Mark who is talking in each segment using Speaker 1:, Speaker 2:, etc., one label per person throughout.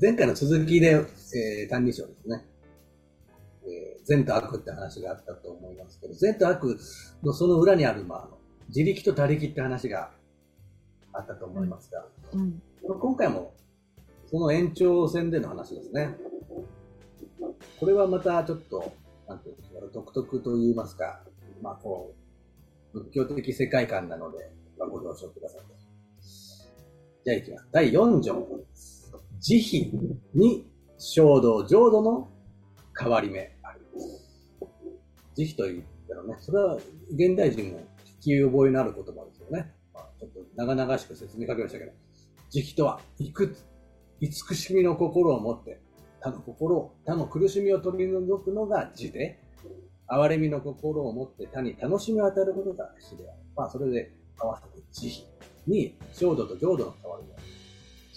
Speaker 1: 前回の続きで、えー、歎異抄ですね。えー、善と悪って話があったと思いますけど、善と悪のその裏にある、まあ、自力と他力って話があったと思いますが、うん、今回もその延長線での話ですね。これはまたちょっと、なんていうんですか、独特と言いますか、まあこう、仏教的世界観なので、まあ、ご了承ください。じゃあいきます。第4条。慈悲に衝動、浄土の変わり目あります。慈悲と言ったらね、それは現代人も聞き覚えのある言葉ですよね。まあ、ちょっと長々しく説明書きましたけど、慈悲とは、いくつ、慈しみの心を持って、他の心、他の苦しみを取り除くのが慈で、憐れみの心を持って他に楽しみを与えることが死である。まあ、それで合わせて慈悲に、浄土と浄土の変わり目。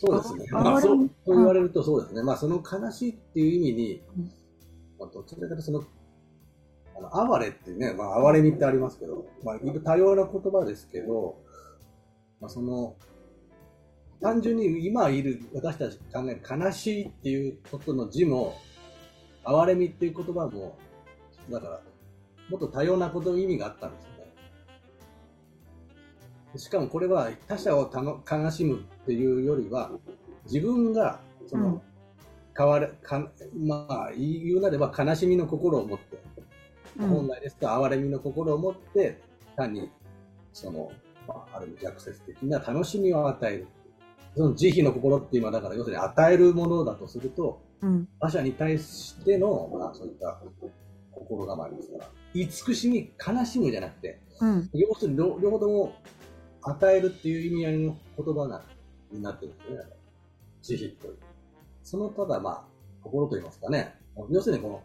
Speaker 1: そうですね。まあ、そう、そう言われるとそうですね。まあ、その悲しいっていう意味に、まあ、どちらかというとその、あの、哀れってね、まあ、哀れみってありますけど、まあ、多様な言葉ですけど、まあ、その、単純に今いる私たち考える悲しいっていうことの字も、哀れみっていう言葉も、だから、もっと多様なこと意味があったんですよね。しかもこれは他者をたの悲しむっていうよりは、自分が、その、うん、変わる、かまあ、言うなれば悲しみの心を持って、うん、本来ですと哀れみの心を持って、単に、その、まあ、ある意味逆説的な楽しみを与える。その慈悲の心って今だから要するに与えるものだとすると、うん、他者に対しての、まあ、そういった心構えですから慈しみ悲しむじゃなくて、うん、要するに両方とも与えるっていう意味合いの言葉なになってるんですね慈悲というそのただまあ心といいますかね要するにこの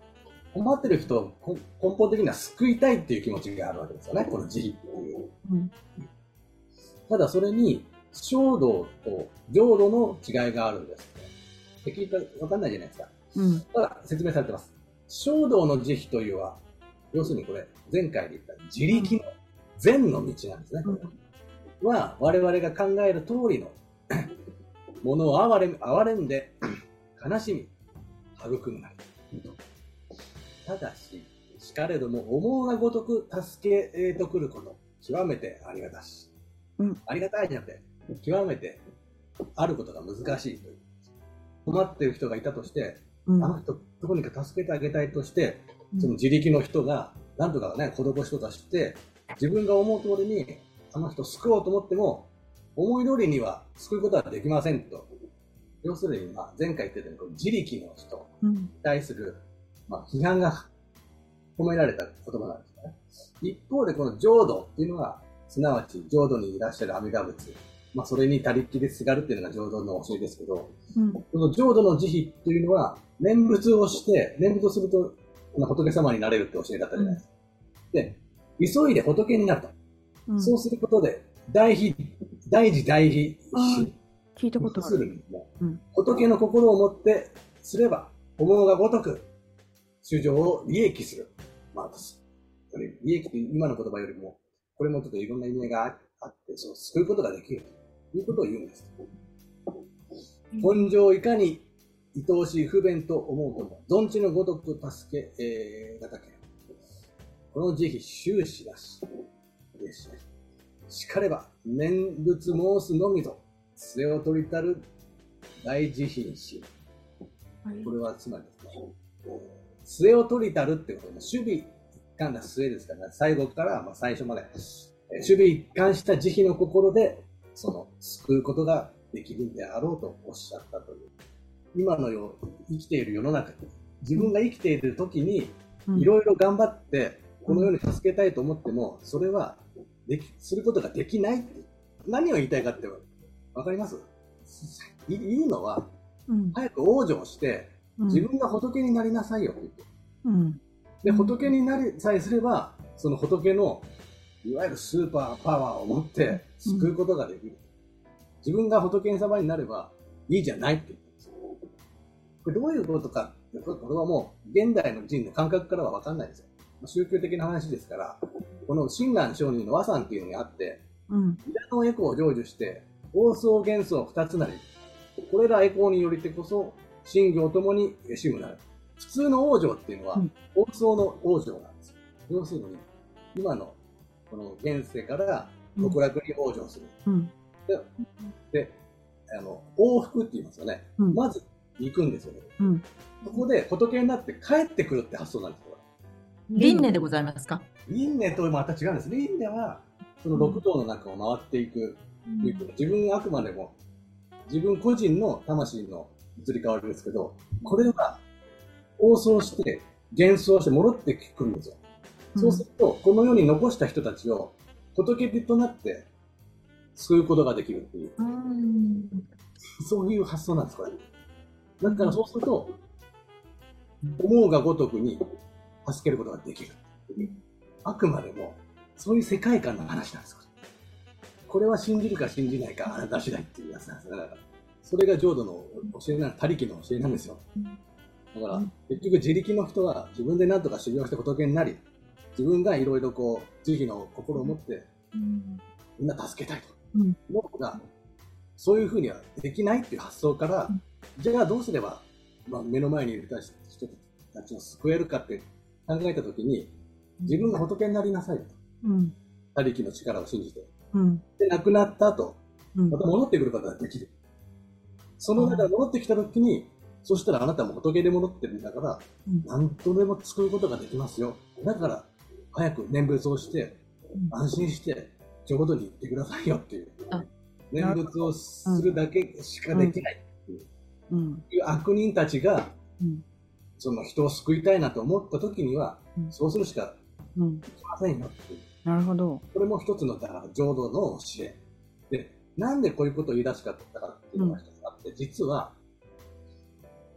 Speaker 1: 困ってる人を根本的には救いたいっていう気持ちがあるわけですよねこの慈悲っていう、うん、ただそれに衝動と浄土の違いがあるんですって聞いたらわかんないじゃないですか。うん。ただ説明されてます。衝動の慈悲というは、要するにこれ、前回で言った自力の善の道なんですね。うん、は、我々が考える通りの ものを哀れ哀れんで、悲しみ、育むなり。ただし、しかれども、思うがごとく助けとくること、極めてありがたし。うん、ありがたいじゃなくて、極めてあることが難しいという。困っている人がいたとして、うん、あの人、どこにか助けてあげたいとして、その自力の人が、なんとかね、施しとかして、自分が思う通りに、あの人救おうと思っても、思い通りには救うことはできませんと。要するに、まあ、前回言ってたように、自力の人に対する、まあ、批判が込められた言葉なんですね。一方で、この浄土っていうのは、すなわち浄土にいらっしゃる阿弥陀仏まあ、それに他力ですがるっていうのが浄土の教えですけど、うん、この浄土の慈悲っていうのは、念仏をして、念仏をすると仏様になれるって教えだったじゃないですか。うん、で、急いで仏になった。うん、そうすることで、大悲、大慈大悲
Speaker 2: 聞いたことある。
Speaker 1: るうん、仏の心を持ってすれば、思うがごとく、衆生を利益する。まあ、利益って今の言葉よりも、これもちょっといろんな意味があって、そう救うことができる。いうことを言うんです。根性いかに愛おしい不便と思うとも、どんちのごとく助け、えー、がたけ。この慈悲終始だし、ですね。しかれば、念仏申すのみと、末を取りたる大慈悲心。これはつまりですね、末を取りたるってことで、守備一貫な末ですから、ね、最後からまあ最初まで、守備一貫した慈悲の心でその救うことができるんであろうとおっしゃったという。今のよ生きている世の中に、自分が生きている時に、いろいろ頑張って、この世に助けたいと思っても、それはでき、することができないって。何を言いたいかって、わかります？言うのは、うん、早く往生して、自分が仏になりなさいよって言って。うん、で、仏になりさえすれば、その仏のいわゆるスーパーパワーを持って救うことができる。自分が仏様になればいいじゃないって言ったんですよ。これどういうことかって、これはもう現代の人の感覚からは分かんないですよ。宗教的な話ですから、この親鸞上人の和算っていうのがあって、うん、のエコを成就して、妄想幻想二つなり、これら栄光によりてこそ、信行ともに死むなる。普通の王女っていうのは
Speaker 2: うん、
Speaker 1: 王相の王女なんですよ。要するに、今の、この現世から極楽に往生する。
Speaker 2: うん。
Speaker 1: で、あの、往復って言いますよね。
Speaker 2: うん。
Speaker 1: まず行くんですよね。
Speaker 2: うん。
Speaker 1: そこで仏になって帰ってくるって発想なんですよ。
Speaker 3: 輪廻でございますか？
Speaker 1: 輪廻とまた違うんです。輪廻は、その六道の中を回っていく。自分あくまでも、自分個人の魂の移り変わりですけど、これは、応想して、幻想して戻ってくるんですよ。そうすると、この世に残した人たちを仏となって救うことができるっていう、
Speaker 3: うん。
Speaker 1: そういう発想なんです、これ。だからそうすると、思うがごとくに助けることができる。あくまでも、そういう世界観の話なんですよ。これは信じるか信じないかあなた次第っていうやつなんですね。だからそれが浄土の教えな、他力の教えなんですよ。だから、結局自力の人は自分で何とか修行して仏になり、自分がいろいろこう、慈悲の心を持って、みんな助けたいと。
Speaker 2: うん
Speaker 1: 思うが、そういうふうにはできないっていう発想から、
Speaker 2: うん
Speaker 1: じゃあどうすれば、まあ、目の前にいる人たちを救えるかって考えたときに、自分が仏になりなさいと。
Speaker 2: うん。
Speaker 1: 他力の力を信じて。
Speaker 2: うん。
Speaker 1: で、亡くなった後、
Speaker 2: うん
Speaker 1: また戻ってくることができる。その中で戻ってきたときに、そしたらあなたも仏で戻ってるんだから、
Speaker 2: うん
Speaker 1: 何とでも救うことができますよ。だから、早く念仏をして、
Speaker 2: うん
Speaker 1: 安心して、浄土に行ってくださいよっていう
Speaker 3: あ。
Speaker 1: 念仏をするだけしかできない
Speaker 2: うん。
Speaker 1: いう悪人たちが、
Speaker 2: うん
Speaker 1: その人を救いたいなと思った時には、
Speaker 2: うん
Speaker 1: そうするしか
Speaker 2: うん。
Speaker 1: できませんよっていう。
Speaker 2: なるほど。
Speaker 1: これも一つのだから浄土の教え。で、なんでこういうことを言い出しかったかっていうのが一つあって、実は、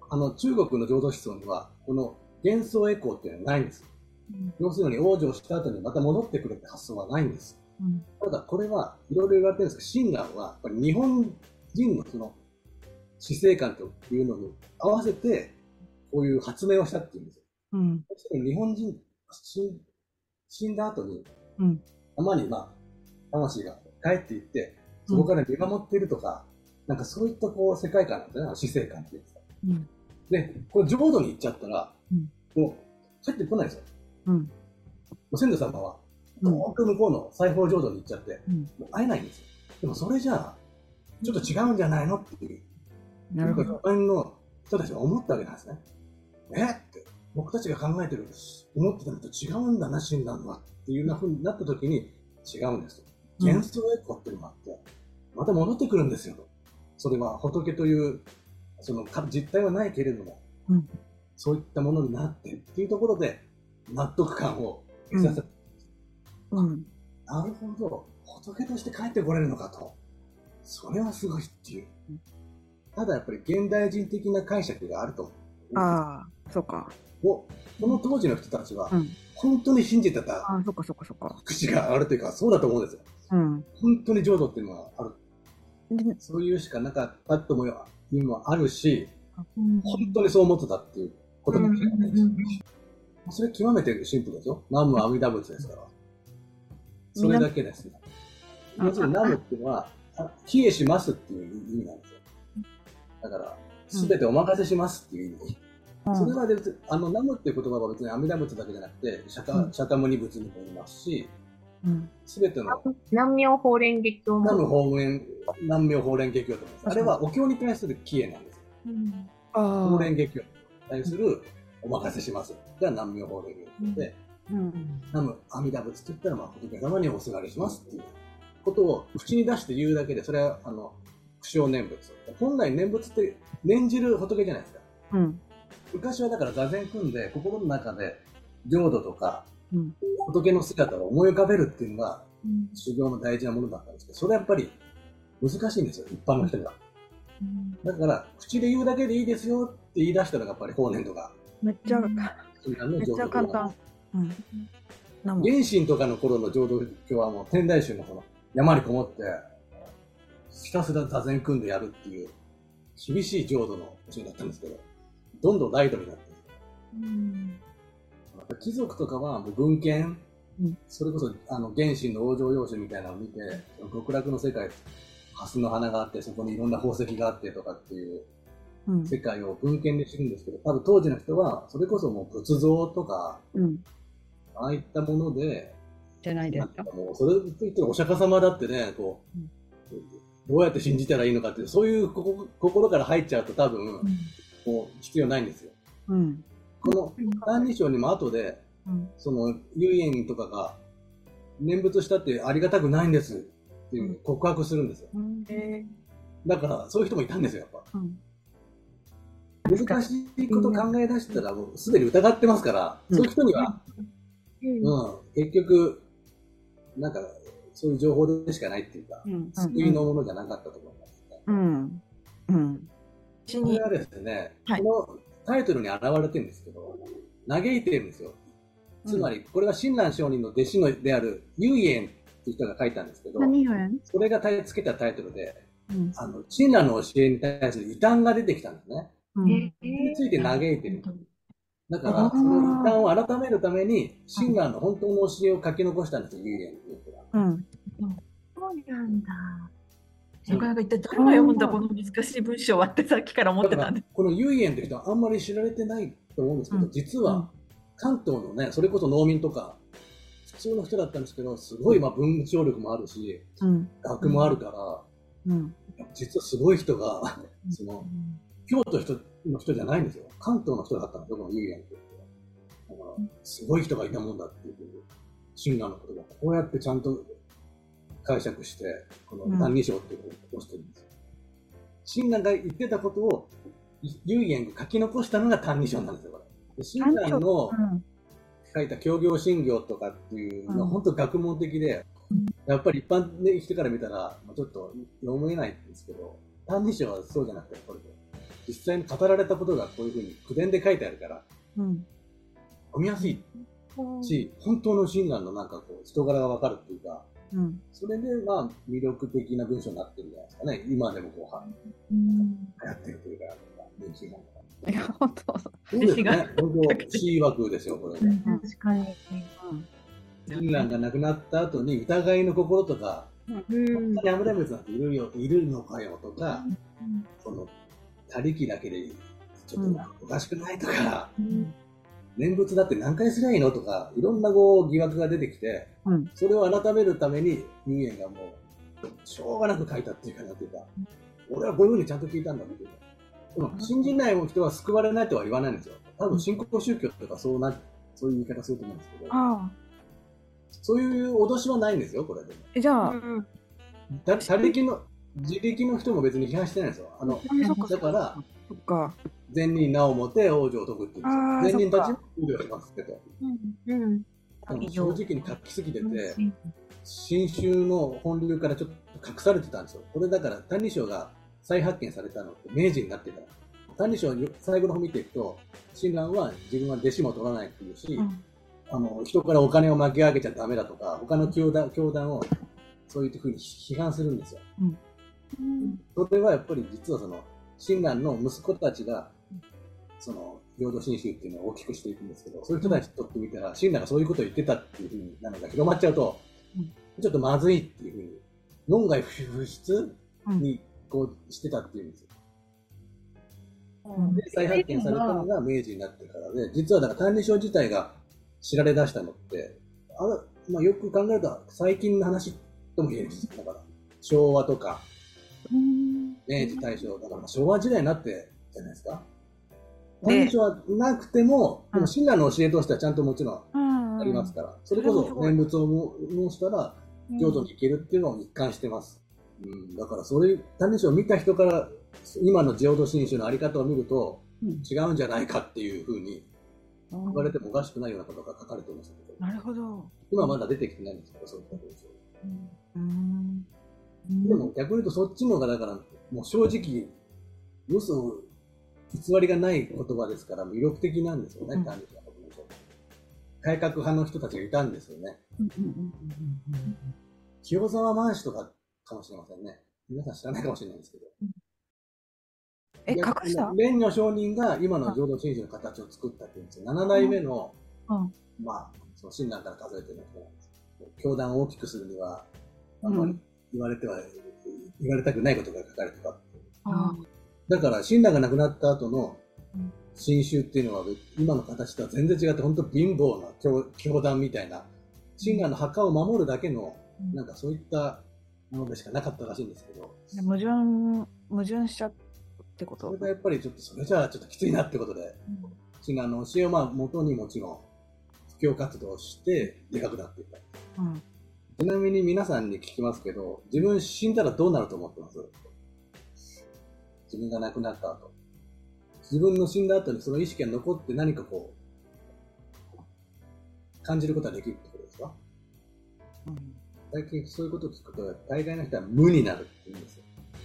Speaker 1: あの、中国の浄土思想には、この幻想エコーっていうのはないんです。要するに往生した後にまた戻ってくるって発想はないんです。
Speaker 2: うん。
Speaker 1: ただこれはいろいろ言われてるんですけど、親鸞はやっぱり日本人のその死生観というのに合わせて、こういう発明をしたっていうんですよ。
Speaker 2: うん。
Speaker 1: 日本人、死ん死んだ後に、
Speaker 2: うん。
Speaker 1: たまにまあ、魂が帰っていって、そこから見守っているとか、なんかそういったこう世界観なんだよね、死生観っていうか。
Speaker 2: うん。
Speaker 1: で、これ浄土に行っちゃったら、
Speaker 2: うん
Speaker 1: もう帰ってこないんですよ。
Speaker 2: うん。
Speaker 1: ご先祖様は、
Speaker 2: うん
Speaker 1: 遠く向こうの西方浄土に行っちゃって、
Speaker 2: うん
Speaker 1: もう会えないんですよ。でもそれじゃあ、ちょっと違うんじゃないのっていう、
Speaker 2: なるほど。
Speaker 1: 一般の人たちが思ったわけなんですね。えって、僕たちが考えてる、思ってたのと違うんだな、死んだのは。っていうふうになった時に、違うんですと。
Speaker 2: うん
Speaker 1: 幻想エコーっていうのがあって、また戻ってくるんですよと。それは仏という、そのか実体はないけれども、
Speaker 2: うん
Speaker 1: そういったものになってっていうところで、納得感を得させ
Speaker 2: うん。
Speaker 1: なるほど、仏として帰ってこれるのかと。それはすごいっていう。ただやっぱり現代人的な解釈があると思う。
Speaker 2: ああ、そうか。
Speaker 1: おこの当時の人たちは
Speaker 2: う、ん。
Speaker 1: 本当に信じてた
Speaker 2: ああ、そっかそっかそっか。
Speaker 1: 口があるというか、そうだと思うんですよ。
Speaker 2: うん。
Speaker 1: 本当に浄土っていうのはある。
Speaker 2: で、
Speaker 1: そういうしかなかったともいうのはあるし、
Speaker 2: うん
Speaker 1: 本当にそう思ってたっていうことも聞いてないです
Speaker 2: うん
Speaker 1: それ極めてシンプルですよ。南無阿弥陀仏ですから。それだけです要するに南無っていうのは、あ帰依しますっていう意味なんですよ。だから、すべてお任せしますっていう意味。それは別に、あの、南無っていう言葉は別に阿弥陀仏だけじゃなくて、釈
Speaker 2: うん
Speaker 1: 迦釈迦牟尼仏にも言いますし、
Speaker 2: うん。
Speaker 1: すべての
Speaker 4: 南無法蓮華経
Speaker 1: 南。法蓮、南無法蓮華経と。あれはお経に対する帰依なんですよ。
Speaker 2: あ
Speaker 1: 法
Speaker 2: あ。
Speaker 1: 蓮華経に対するお任せします。が南無法蓮華経で、
Speaker 2: うん。
Speaker 1: 南無阿弥陀仏って言ったら、まあ、仏様におすがりしますっていうことを口に出して言うだけで、それは、あの、不詳念仏。本来念仏って念じる仏じゃないですか。
Speaker 2: うん。
Speaker 1: 昔はだから座禅組んで、心の中で浄土とか
Speaker 2: うん。
Speaker 1: 仏の姿を思い浮かべるっていうのが修行の大事なものだったんですけど、それはやっぱり難しいんですよ、一般の人には。だから、口で言うだけでいいですよって言い出したのがやっぱり法然とか、
Speaker 2: めっちゃ、めっちゃ簡単。うん。
Speaker 1: 原神とかの頃の浄土教はもう天台宗のこの山にこもって、ひたすら座禅組んでやるっていう厳しい浄土の教えだったんですけど、どんどんライトになってやっぱ貴族とかはもう文献、
Speaker 2: うん
Speaker 1: それこそあの原神の往生要旨みたいなのを見て、極楽の世界蓮の花があって、そこにいろんな宝石があってとかっていう
Speaker 2: うん。
Speaker 1: 世界を文献で知るんですけど、多分当時の人は、それこそもう仏像とか、
Speaker 2: うん。
Speaker 1: ああいったもので、
Speaker 2: じゃないですか。
Speaker 1: もう、それと言ってお釈迦様だってね、こう、どうやって信じたらいいのかってそういう心から入っちゃうと多分、もう必要ないんですよ。
Speaker 2: うん。
Speaker 1: この「歎異抄」にも後で、
Speaker 2: うん。
Speaker 1: その遊園とかが念仏したってありがたくないんですっていう告白するんですよ。
Speaker 2: え
Speaker 1: だからそういう人もいたんですよ、やっぱ。
Speaker 2: うん。
Speaker 1: 難しいこと考え出したらもうすでに疑ってますから、
Speaker 2: うん
Speaker 1: そういう人には、
Speaker 4: うん
Speaker 1: うん、結局、なんかそういう情報でしかないっていうか、
Speaker 2: うん。
Speaker 1: 救いのものじゃなかったと思いますね。
Speaker 2: うん。うん。
Speaker 3: 私に
Speaker 1: これはですね、
Speaker 3: はい
Speaker 1: このタイトルに現れてるんですけど、嘆いてるんですよ。つまり、これは親鸞上人の弟子のである遊園っていう人が書いたんですけど、それがつけたタイトルで、
Speaker 2: うん。
Speaker 1: あの、親鸞の教えに対する異端が出てきたんですね。
Speaker 2: うん。
Speaker 1: について嘆いてる。だから、その異端を改めるために、親鸞の本当の教えを書き残したんですよ、遊園っていう人が。
Speaker 2: うん。
Speaker 4: そうなんだ。
Speaker 3: なかなか一体誰が読むんだ、この難しい文章はってさっきから思ってたんで。
Speaker 1: この遊園って人はあんまり知られてないと思うんですけど、
Speaker 2: うん
Speaker 1: 実は関東のね、それこそ農民とか、普通の人だったんですけど、すごいまあ文章力もあるし、
Speaker 2: うん。
Speaker 1: 学もあるから、
Speaker 2: うん。
Speaker 1: 実はすごい人が、その、京都人の人じゃないんですよ。関東の人だったんですよ、この遊園って。だから、すごい人がいたもんだっていう親鸞の言葉をこうやってちゃんと解釈して、この
Speaker 2: うん
Speaker 1: 歎異抄っていうのを残してるんですよ。親鸞が言ってたことを、遊園が書き残したのが歎異抄なんですよ、これ。で親鸞の
Speaker 2: うん。
Speaker 1: 書いた教行信行とかっていうのは
Speaker 2: うん
Speaker 1: 本当学問的で、やっぱり一般の人から見たら、まあちょっと読めないんですけど、歎異抄はそうじゃなくて、これで実際に語られたことがこういうふうに口伝で書いてあるから、
Speaker 2: うん。
Speaker 1: 読みやすいし、本当の親鸞のなんかこう人柄がわかるっていうか、
Speaker 2: うん。
Speaker 1: それでまあ魅力的な文章になってるんじゃないですかね。今でもこうは
Speaker 4: うん
Speaker 1: 流行ってるというか、人気が。
Speaker 2: いや、本当。
Speaker 1: そうですね。本当、C 枠ですよ、これね。
Speaker 4: うん確かに。
Speaker 1: 親鸞が亡くなった後に疑いの心とか、
Speaker 4: うん
Speaker 1: 本当にアムラムツなんているよ、いるのかよとか、その、他力だけで、ちょっとおかしくないとか、
Speaker 4: うん
Speaker 1: 念仏だって何回すりゃいいのとか、いろんなこう疑惑が出てきて、
Speaker 2: うん。
Speaker 1: それを改めるために、遊園がもう、しょうがなく書いたっていうかなんていうか、俺はこういうふうにちゃんと聞いたんだっていうか。でも、信じない人は救われないとは言わないんですよ。多分、信仰宗教とかそうな、そういう言い方すると思うんですけど、
Speaker 2: ああ。
Speaker 1: そういう脅しはないんですよ、これでも。
Speaker 2: え、じゃあ、
Speaker 4: うん
Speaker 1: 他他力の、自力の人も別に批判してないんですよ。あの、だから、
Speaker 2: そっか。
Speaker 1: 善人名をもて王女を解くっていうんですよ。善人たち
Speaker 2: そ
Speaker 1: も王女をしますけど、
Speaker 4: うんうん
Speaker 1: 正直に書きすぎてて、
Speaker 4: うん
Speaker 1: 新宗の本流からちょっと隠されてたんですよ。これだから、歎異抄が再発見されたのって明治になってから。歎異抄に最後の方見ていくと、親鸞は自分は弟子も取らないっていうし、
Speaker 2: うん
Speaker 1: あの、人からお金を巻き上げちゃダメだとか、他の教団教団をそういうふうに批判するんですよ。
Speaker 4: うん
Speaker 1: それはやっぱり実はその、親鸞の息子たちが、その、領土侵襲っていうのを大きくしていくんですけど、そういう人たちにとってみたら、親鸞がそういうことを言ってたっていうふうになのが広まっちゃうと、ちょっとまずいっていうふうに、論外不出にこうしてたっていうんですよ。
Speaker 2: うん
Speaker 1: で、再発見されたのが明治になってからで、実はだから歎異抄自体が知られ出したのって、あれ、まあ、よく考えると最近の話とも言えるんです。だから、昭和とか、明治、大正、だからまあ昭和時代になってじゃないですか。
Speaker 2: ね
Speaker 1: 歎異抄はなくても、
Speaker 2: うん
Speaker 1: でも親鸞の教えとしてはちゃんともちろん
Speaker 2: うん。
Speaker 1: ありますから、それこそ念仏を申したら、浄土に行けるっていうのを一貫してます。うん、だからそれ、歎異抄を見た人から、今の浄土真宗のあり方を見ると、
Speaker 2: うん
Speaker 1: 違うんじゃないかっていうふうに
Speaker 2: うん
Speaker 1: 言われてもおかしくないようなことが書かれてましたけど、
Speaker 2: なるほど。
Speaker 1: 今はまだ出てきてないんですけど、そういった文章。
Speaker 2: うん。
Speaker 1: でも逆に言うとそっちの方がだから、もう正直、嘘、偽りがない言葉ですから魅力的なんですよね、
Speaker 2: うん
Speaker 1: 歎異抄の文章。改革派の人たちがいたんですよね。清沢満氏とかかもしれませんね。皆さん知らないかもしれないですけど。
Speaker 2: え、
Speaker 1: で
Speaker 2: 隠した？
Speaker 1: 蓮如上人が今の浄土真宗の形を作ったっていうんですよ。7代目の、
Speaker 2: うん
Speaker 1: まあ、その親鸞から数えてる人なんです。教団を大きくするには、あんまり言われてはい言われたくないことが書かれてた。
Speaker 3: あ
Speaker 1: だから、親鸞が亡くなった後の
Speaker 3: うん。
Speaker 1: 新宗っていうのは、今の形とは全然違って、本当貧乏な教教団みたいな、親鸞の墓を守るだけの、
Speaker 3: うん。
Speaker 1: なんかそういったものでしかなかったらしいんですけど、
Speaker 2: で矛盾、矛盾しちゃうってこと？
Speaker 1: それがやっぱりちょっと、それじゃあちょっときついなってことで、親鸞の教えをまあ元にもちろん、布教活動をして、でかくなっていった。
Speaker 2: うん。
Speaker 1: ちなみに皆さんに聞きますけど、自分死んだらどうなると思ってます？自分が亡くなった後。自分の死んだ後にその意識が残って何かこう、感じることができるってことですか？
Speaker 2: うん
Speaker 1: 最近そういうことを聞くと、大概の人は無になるって言うんですよ。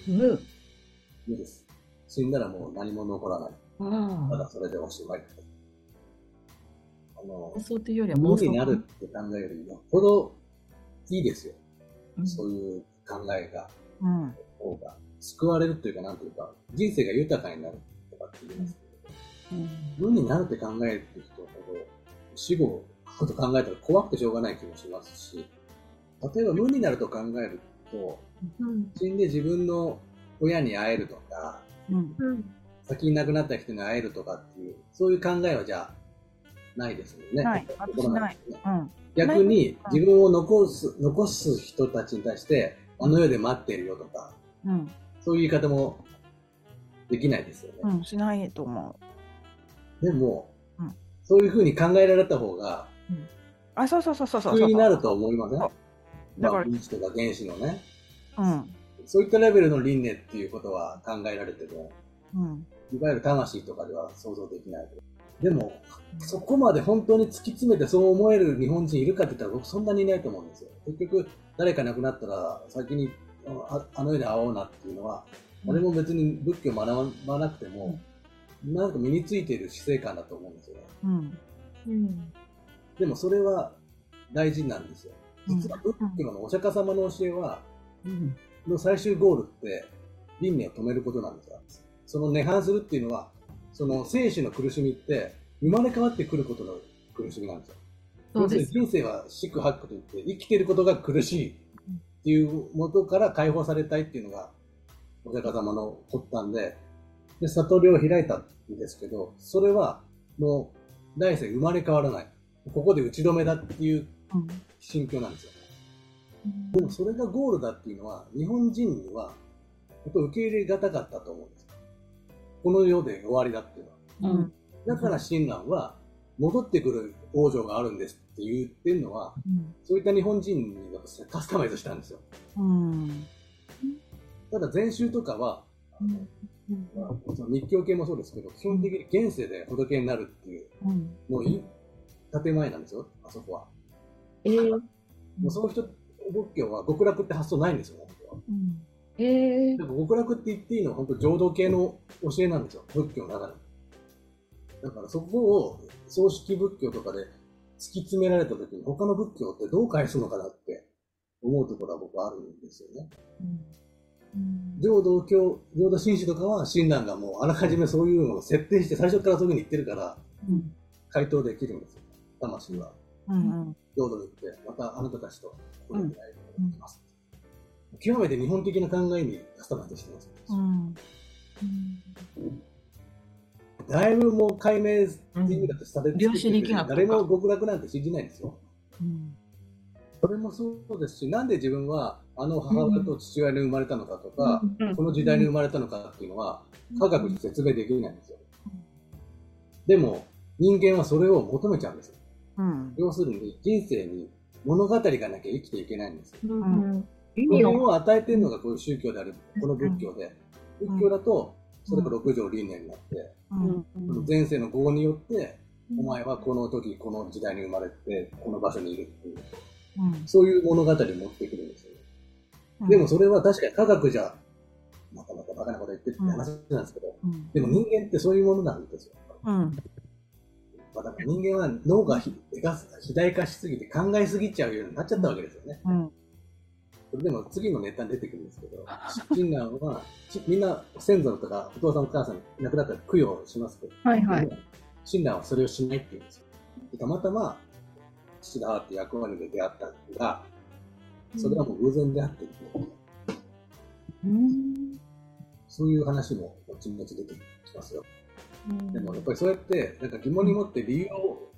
Speaker 3: 無。
Speaker 1: 無です。死んだらもう何も残らない。
Speaker 3: あ
Speaker 1: ただそれでおしまいって。あの
Speaker 3: 妄、想というよりは。
Speaker 1: 無になるって考えるよりよっぽどいいですよ。
Speaker 3: うん
Speaker 1: そういう考えが。
Speaker 2: うん。
Speaker 1: 方が救われるというか、なんというか、人生が豊かになるとかって言いますけど、無になるって考える人ほど、死後のこと考えたら怖くてしょうがない気もしますし、例えば無になると考えると、
Speaker 4: うん。
Speaker 1: 死んで自分の親に会えるとか、
Speaker 2: うん。
Speaker 4: うん。
Speaker 1: 先に亡くなった人に会えるとかっていう、そういう考えはじゃあ、ないですもんね。
Speaker 2: ない
Speaker 1: 心の中にね
Speaker 2: うん。
Speaker 1: 逆に自分を残す、残す人たちに対して、あの世で待ってるよとか、
Speaker 2: うん。
Speaker 1: そういう言い方もできないですよね。
Speaker 2: うん。しないと思う。
Speaker 1: でも、
Speaker 2: うん
Speaker 1: そういうふうに考えられた方が、
Speaker 2: あ、そうそうそうそうそう。
Speaker 1: 普通になると思いません？
Speaker 2: そう
Speaker 1: まあ、
Speaker 2: だから
Speaker 1: 分子とか原子のね、
Speaker 2: うん。
Speaker 1: そういったレベルの輪廻っていうことは考えられても、
Speaker 2: うん。
Speaker 1: いわゆる魂とかでは想像できない。でも、そこまで本当に突き詰めてそう思える日本人いるかって言ったら僕そんなにいないと思うんですよ。結局、誰か亡くなったら先にああの世で会おうなっていうのは、誰も別に仏教を学ばなくても、なんか身についている死生観だと思うんですよね。
Speaker 2: うん。
Speaker 4: うん。
Speaker 1: でもそれは大事なんですよ。
Speaker 2: うん
Speaker 1: 実は仏教のお釈迦様の教えは、
Speaker 3: うん
Speaker 1: の最終ゴールって輪廻を止めることなんですよ。その涅槃するっていうのは、その生死の苦しみって生まれ変わってくることの苦しみなんですよ。
Speaker 3: そうです
Speaker 1: 人生は四苦八苦といって生きていることが苦しいっていう元から解放されたいっていうのがお釈迦様の発端で、で、悟りを開いたんですけど、それはもう来世生まれ変わらない。ここで打ち止めだっていう
Speaker 2: うん。
Speaker 1: 心境なんですよ。でもそれがゴールだっていうのは、日本人には、やっぱ受け入れがたかったと思うんです。この世で終わりだっていうのは。
Speaker 3: うん
Speaker 1: だから親鸞は、戻ってくる王女があるんですって言ってるのは、
Speaker 2: うん。
Speaker 1: そういった日本人にカスタマイズしたんですよ。
Speaker 2: うん。
Speaker 1: ただ禅宗とかは、
Speaker 4: うん。
Speaker 1: その密教系もそうですけど、基本的に現世で仏になるっていう、
Speaker 2: うん。
Speaker 1: もうい建前なんですよ、あそこは。
Speaker 3: えー
Speaker 1: もうその人、仏教は極楽って発想ないんですよ、本当は。
Speaker 2: うん。
Speaker 3: えー
Speaker 1: 極楽って言っていいのは本当浄土系の教えなんですよ、仏教の中で。だからそこを葬式仏教とかで突き詰められた時に他の仏教ってどう返すのかなって思うところは僕はあるんですよね。浄土教、浄土真宗とかは親鸞がもうあらかじめそういうのを設定して最初からそういうふうに言ってるから
Speaker 2: うん。
Speaker 1: 回答できるんですよ。魂は
Speaker 2: うん。
Speaker 1: 浄土に行ってまたあなたたちとここに出会いができます。極めて日本的な考えにカスタマイズしてます。
Speaker 2: うん。
Speaker 1: だいぶもう解明っていう意味だとされて
Speaker 3: 量子力学
Speaker 1: 誰も極楽なんて信じないんですよ。
Speaker 2: うん。
Speaker 1: それもそうですし、なんで自分はあの母親と父親に生まれたのかとか、
Speaker 3: うん
Speaker 1: この時代に生まれたのかっていうのは、科学に説明できないんですよ。でも、人間はそれを求めちゃうんですよ。
Speaker 2: うん。
Speaker 1: 要するに、人生に物語がなきゃ生きていけないんですよ。
Speaker 4: うん。
Speaker 3: 意味を
Speaker 1: を与えてるのがこういう宗教である、この仏教で。仏教だと、それが六条輪廻になって、
Speaker 2: うん。
Speaker 1: 前世の業によって、お前はこの時、この時代に生まれて、この場所にいるっていう、
Speaker 2: うん。
Speaker 1: そういう物語を持ってくるんですよね。でもそれは確かに科学じゃ、またまたバカなこと言ってって話なんですけど、
Speaker 2: うん。
Speaker 1: でも人間ってそういうものなんですよ。
Speaker 2: うん。
Speaker 1: まあ、だから人間は脳がひが肥大化しすぎて考えすぎちゃうようになっちゃったわけですよね。
Speaker 2: うん。
Speaker 1: それでも次のネタに出てくるんですけど、親鸞は、ちみんな先祖とかお父さんお母さん亡くなったら供養しますけど、
Speaker 3: はいはい。
Speaker 1: 親鸞はそれをしないって言うんですよ。でたまたま、父だって役割で出会ったが、それはもう偶然であって、
Speaker 4: うん。
Speaker 1: そういう話も後々出てきますよ。
Speaker 4: うん
Speaker 1: でもやっぱりそうやってなんか疑問に持って理由を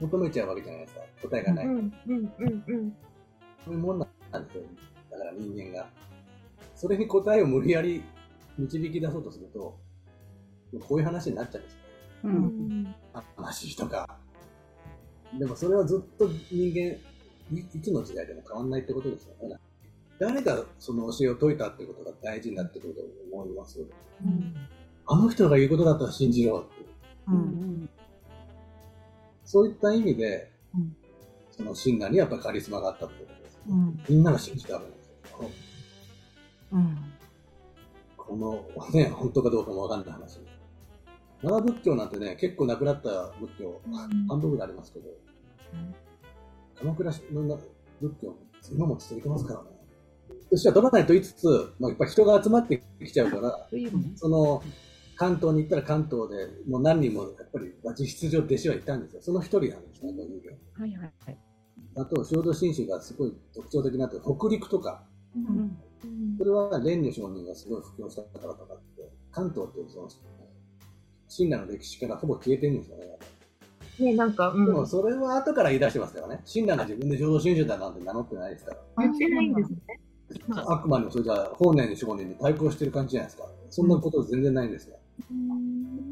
Speaker 1: 求めちゃうわけじゃないですか。答えがない。
Speaker 4: うんうんうんうん。
Speaker 1: そういうもんなんですよ。だから人間が。それに答えを無理やり導き出そうとすると、こういう話になっちゃうんですよ。
Speaker 2: う。
Speaker 4: うんん。
Speaker 1: 話とか。でもそれはずっと人間、いいつの時代でも変わんないってことですよね。誰がその教えを説いたってことが大事になってくると思います。
Speaker 2: うん。
Speaker 1: あの人が言うことだったら信じようって。
Speaker 2: うん。
Speaker 1: そういった意味で、
Speaker 2: うん
Speaker 1: その親鸞にやっぱりカリスマがあったってことです。
Speaker 2: うん。
Speaker 1: みんなが信じたわけです
Speaker 2: うん。
Speaker 1: このね、本当かどうかもわかんない話。奈良仏教なんてね、結構なくなった仏教、半分ぐらいありますけど、鎌倉の仏教、今も続いてますからね。そしては取らないと言いつつ、まあ、やっぱ人が集まってきちゃうから。その、関東に行ったら関東でもう何人もやっぱり実質上弟子はいたんですよ。その一人なんですね、こ
Speaker 3: はいはいはい。
Speaker 1: あと、浄土真宗がすごい特徴的なって、北陸とか、
Speaker 2: うん。
Speaker 1: それは蓮如上人がすごい布教したからとかって、関東ってその、親鸞の歴史からほぼ消えてるんですよね。
Speaker 4: ね、なんか、うん。
Speaker 1: でもそれは後から言い出してますからね。親鸞が自分で浄土真宗だなんて名乗ってないですから。
Speaker 4: 言ってないんですね。
Speaker 1: あくまでもそれじゃあ、法然上人に対抗してる感じじゃないですか。そんなこと全然ないんですよ。
Speaker 4: うん